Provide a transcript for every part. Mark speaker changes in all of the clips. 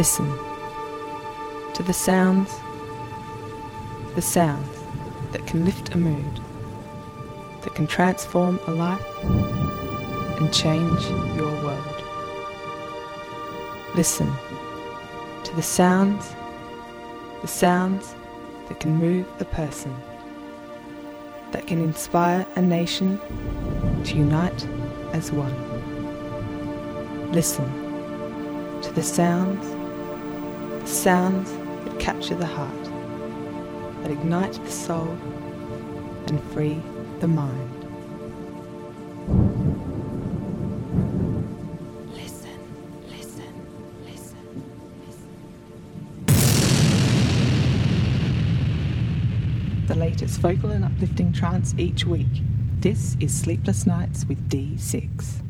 Speaker 1: Listen to the sounds, the sounds that can lift a mood, that can transform a life and change your world. Listen to the sounds, the sounds that can move a person, that can inspire a nation to unite as one. Listen to the sounds, sounds that capture the heart, that ignite the soul and free the mind. Listen, listen, listen, listen. The latest vocal and uplifting trance each week. This is Sleepless Nights with D6.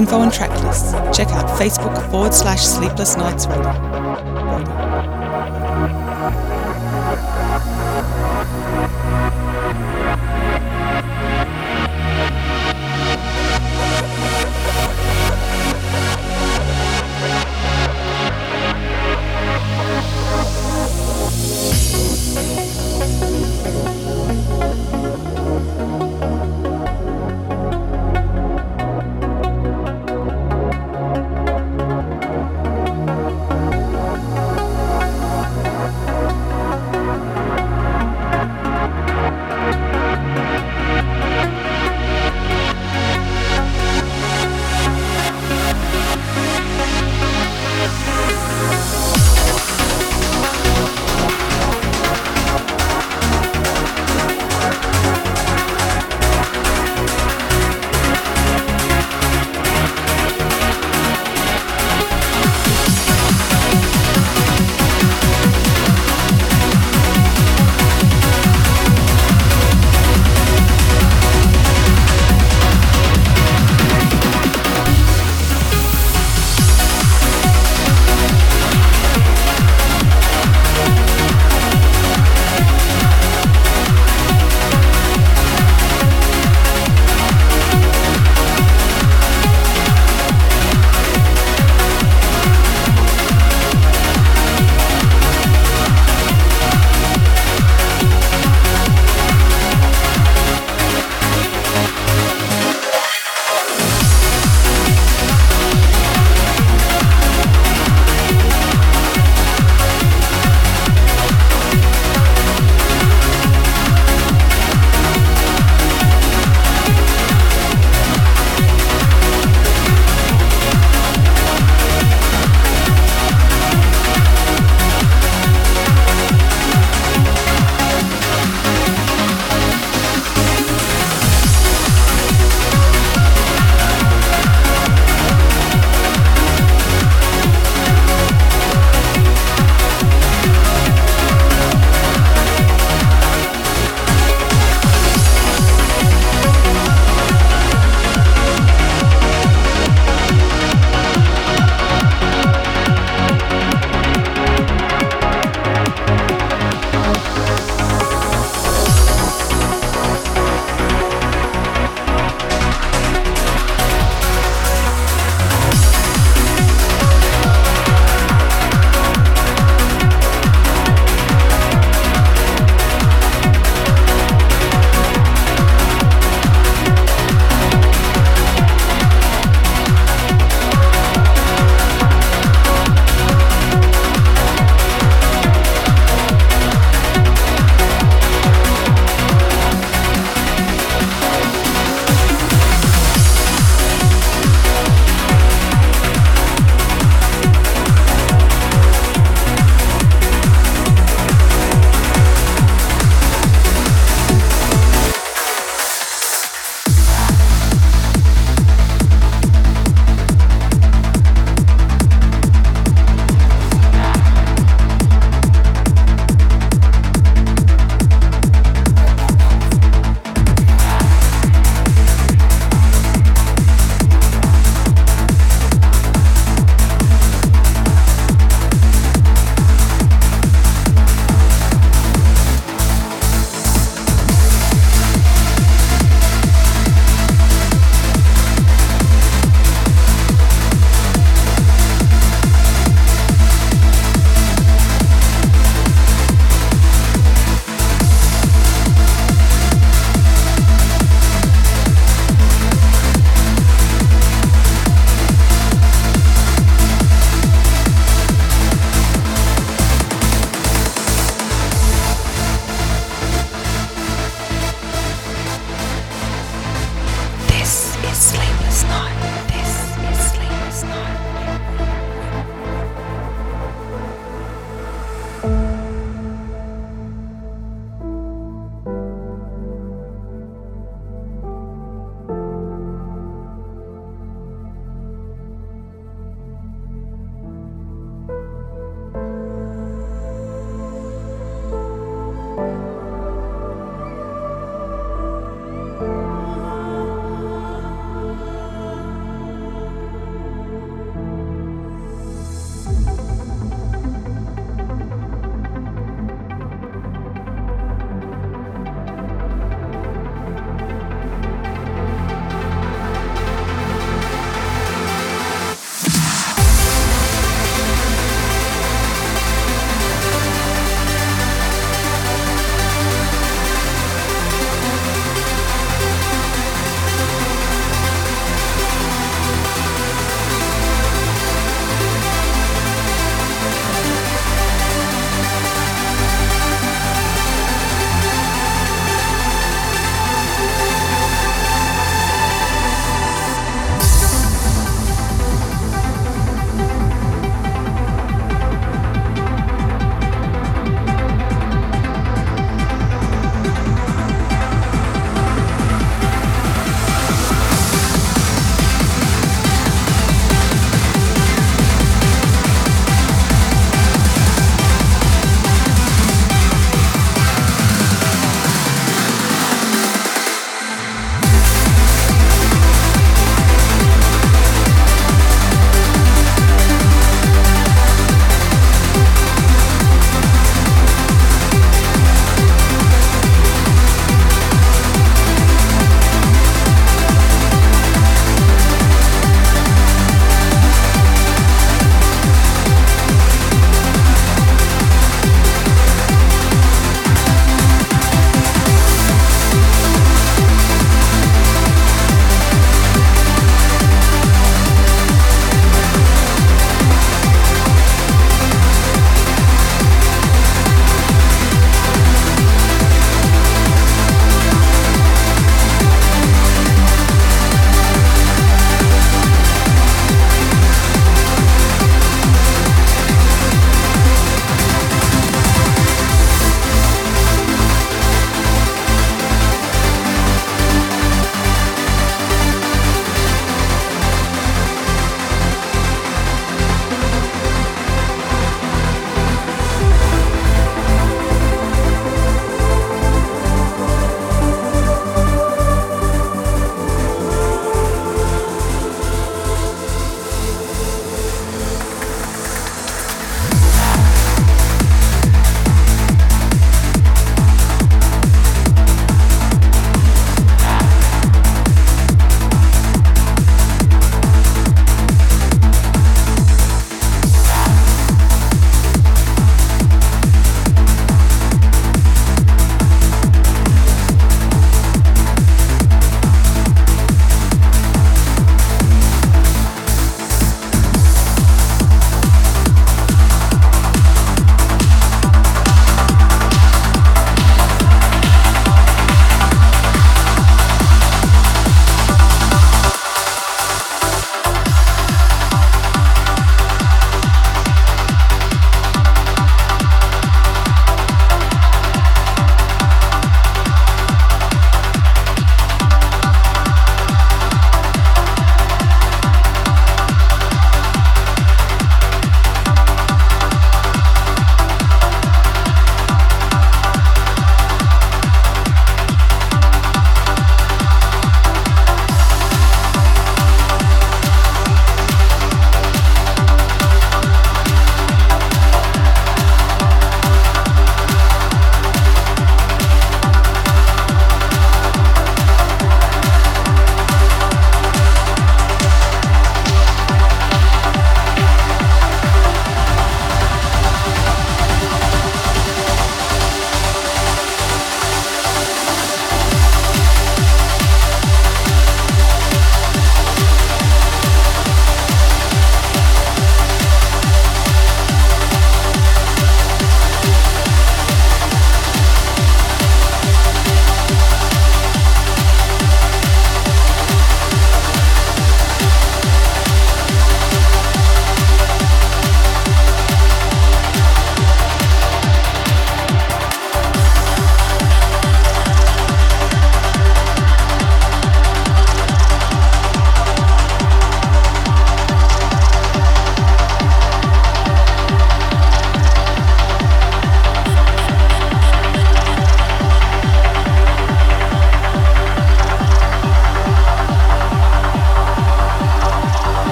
Speaker 1: Info and track lists, check out Facebook forward slash Sleepless Nights Radio.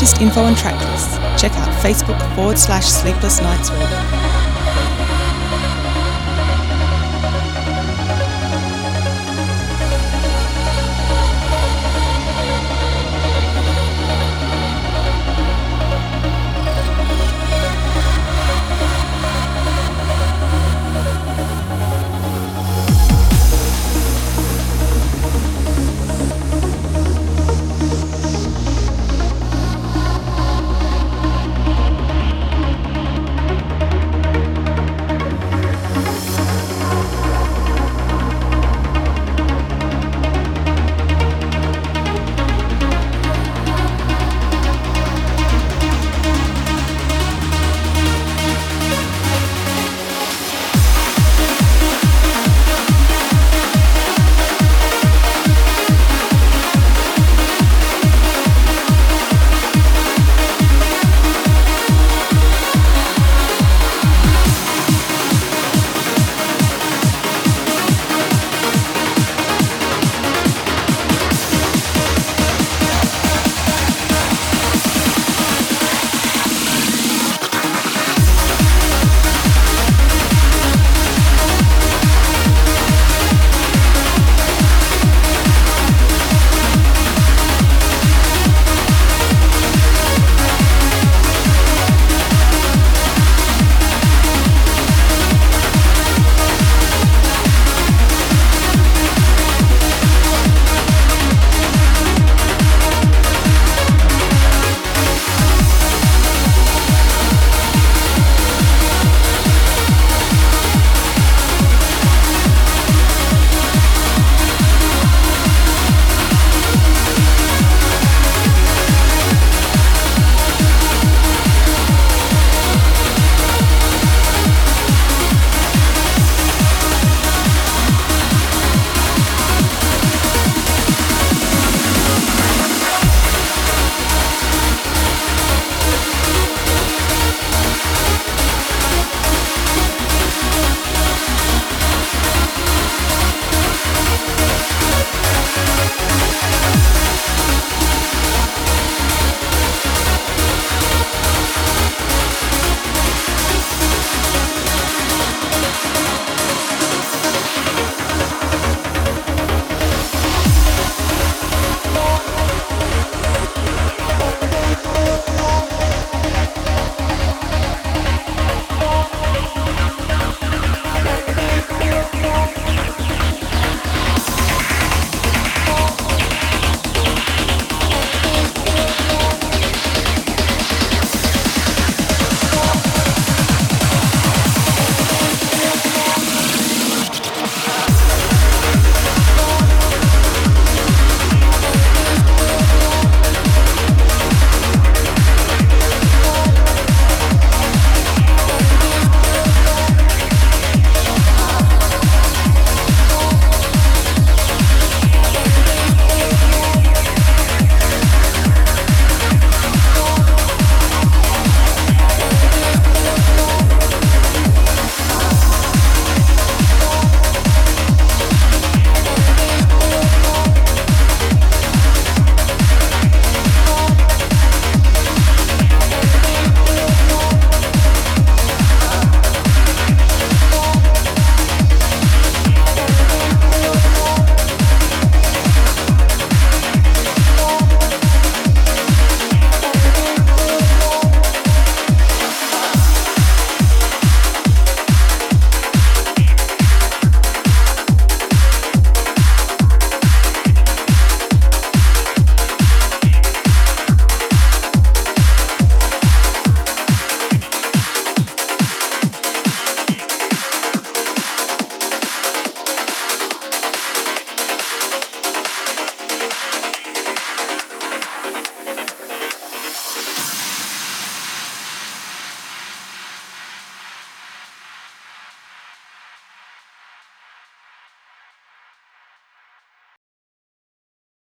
Speaker 1: Latest info and track lists, check out Facebook forward slash Sleepless Nights Radio.